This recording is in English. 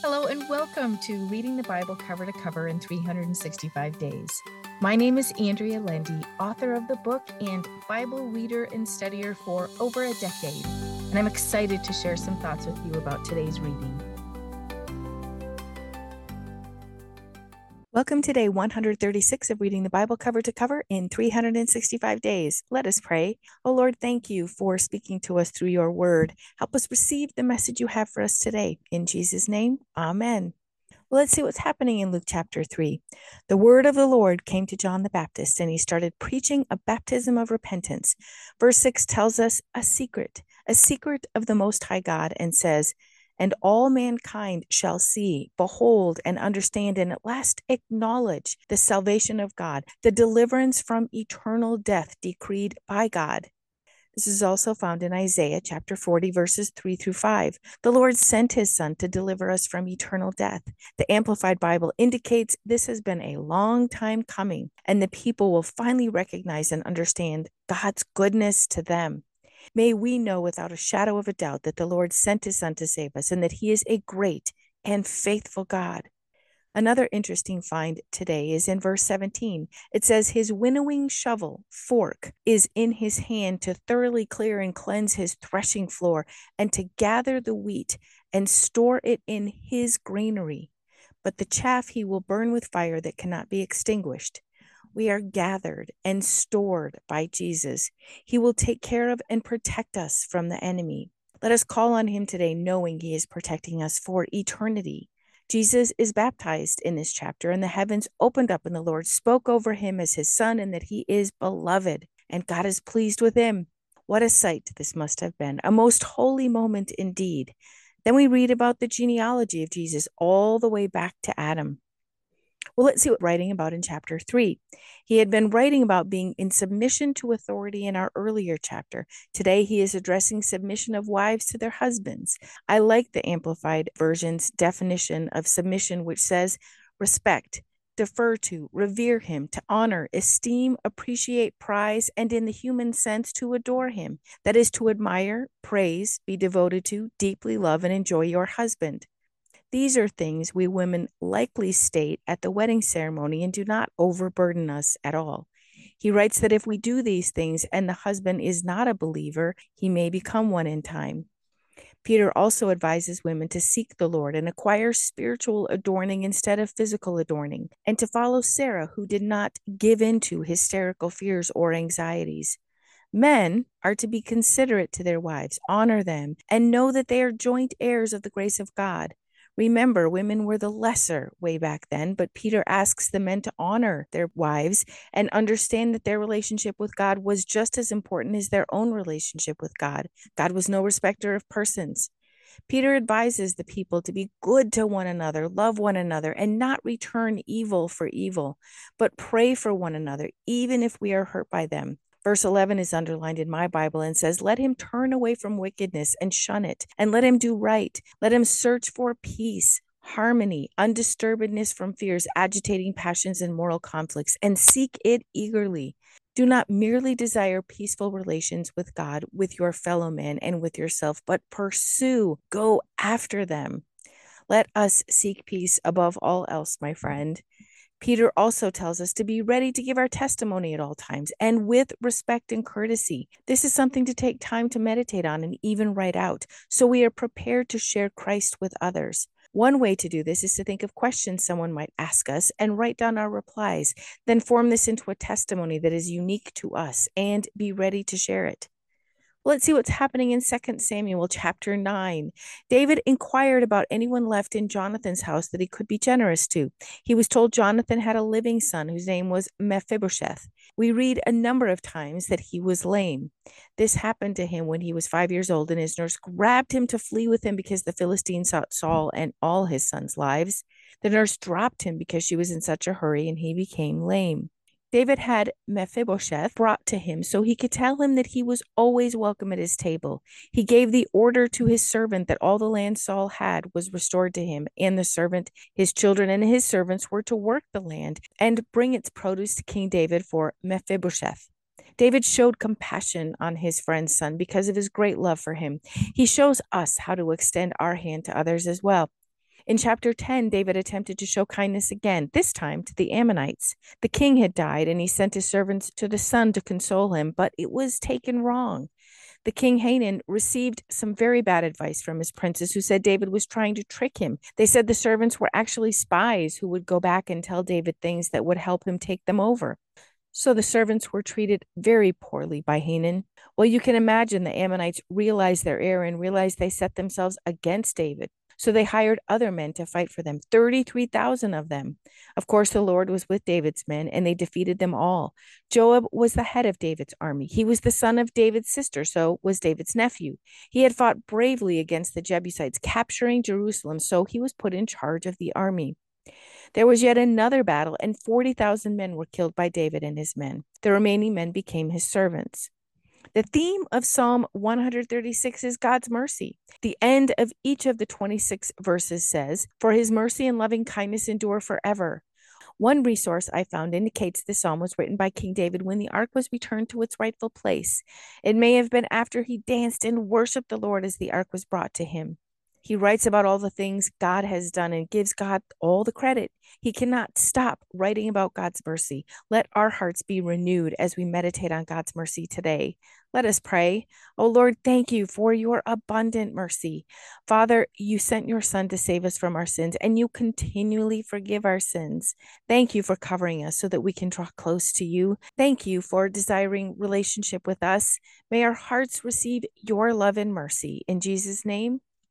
Hello, and welcome to Reading the Bible Cover to Cover in 365 Days. My name is Andrea Lendy, author of the book and Bible reader and studier for over a decade, and I'm excited to share some thoughts with you about today's reading. Welcome to day 136 of reading the Bible cover to cover in 365 days. Let us pray. Oh Lord, thank you for speaking to us through your word. Help us receive the message you have for us today. In Jesus' name, amen. Well, let's see what's happening in Luke chapter 3. The word of the Lord came to John the Baptist, and he started preaching a baptism of repentance. Verse 6 tells us a secret, a secret of the Most High God, and says, and all mankind shall see, behold, and understand, and at last acknowledge the salvation of God, the deliverance from eternal death decreed by God. This is also found in Isaiah chapter 40, verses 3 through 5. The Lord sent his Son to deliver us from eternal death. The Amplified Bible indicates this has been a long time coming, and the people will finally recognize and understand God's goodness to them. May we know without a shadow of a doubt that the Lord sent his Son to save us and that he is a great and faithful God. Another interesting find today is in verse 17. It says, His winnowing shovel, fork, is in his hand to thoroughly clear and cleanse his threshing floor and to gather the wheat and store it in his granary. But the chaff he will burn with fire that cannot be extinguished we are gathered and stored by Jesus. He will take care of and protect us from the enemy. Let us call on him today, knowing he is protecting us for eternity. Jesus is baptized in this chapter, and the heavens opened up, and the Lord spoke over him as his son, and that he is beloved, and God is pleased with him. What a sight this must have been, a most holy moment indeed. Then we read about the genealogy of Jesus all the way back to Adam. Well, let's see what writing about in chapter three. He had been writing about being in submission to authority in our earlier chapter. Today, he is addressing submission of wives to their husbands. I like the Amplified Version's definition of submission, which says respect, defer to, revere him, to honor, esteem, appreciate, prize, and in the human sense, to adore him. That is to admire, praise, be devoted to, deeply love, and enjoy your husband. These are things we women likely state at the wedding ceremony and do not overburden us at all. He writes that if we do these things and the husband is not a believer, he may become one in time. Peter also advises women to seek the Lord and acquire spiritual adorning instead of physical adorning, and to follow Sarah, who did not give in to hysterical fears or anxieties. Men are to be considerate to their wives, honor them, and know that they are joint heirs of the grace of God. Remember, women were the lesser way back then, but Peter asks the men to honor their wives and understand that their relationship with God was just as important as their own relationship with God. God was no respecter of persons. Peter advises the people to be good to one another, love one another, and not return evil for evil, but pray for one another, even if we are hurt by them. Verse 11 is underlined in my Bible and says, Let him turn away from wickedness and shun it, and let him do right. Let him search for peace, harmony, undisturbedness from fears, agitating passions, and moral conflicts, and seek it eagerly. Do not merely desire peaceful relations with God, with your fellow men, and with yourself, but pursue, go after them. Let us seek peace above all else, my friend. Peter also tells us to be ready to give our testimony at all times and with respect and courtesy. This is something to take time to meditate on and even write out so we are prepared to share Christ with others. One way to do this is to think of questions someone might ask us and write down our replies, then form this into a testimony that is unique to us and be ready to share it. Let's see what's happening in 2 Samuel chapter 9. David inquired about anyone left in Jonathan's house that he could be generous to. He was told Jonathan had a living son whose name was Mephibosheth. We read a number of times that he was lame. This happened to him when he was five years old, and his nurse grabbed him to flee with him because the Philistines sought Saul and all his sons' lives. The nurse dropped him because she was in such a hurry, and he became lame. David had Mephibosheth brought to him so he could tell him that he was always welcome at his table. He gave the order to his servant that all the land Saul had was restored to him, and the servant, his children, and his servants were to work the land and bring its produce to King David for Mephibosheth. David showed compassion on his friend's son because of his great love for him. He shows us how to extend our hand to others as well. In chapter 10, David attempted to show kindness again, this time to the Ammonites. The king had died, and he sent his servants to the son to console him, but it was taken wrong. The king Hanan received some very bad advice from his princes who said David was trying to trick him. They said the servants were actually spies who would go back and tell David things that would help him take them over. So the servants were treated very poorly by Hanan. Well, you can imagine the Ammonites realized their error and realized they set themselves against David. So they hired other men to fight for them, 33,000 of them. Of course, the Lord was with David's men, and they defeated them all. Joab was the head of David's army. He was the son of David's sister, so was David's nephew. He had fought bravely against the Jebusites, capturing Jerusalem, so he was put in charge of the army. There was yet another battle, and 40,000 men were killed by David and his men. The remaining men became his servants. The theme of Psalm 136 is God's mercy. The end of each of the 26 verses says, For his mercy and loving kindness endure forever. One resource I found indicates the psalm was written by King David when the ark was returned to its rightful place. It may have been after he danced and worshiped the Lord as the ark was brought to him. He writes about all the things God has done and gives God all the credit. He cannot stop writing about God's mercy. Let our hearts be renewed as we meditate on God's mercy today. Let us pray. Oh Lord, thank you for your abundant mercy. Father, you sent your Son to save us from our sins, and you continually forgive our sins. Thank you for covering us so that we can draw close to you. Thank you for desiring relationship with us. May our hearts receive your love and mercy. In Jesus' name,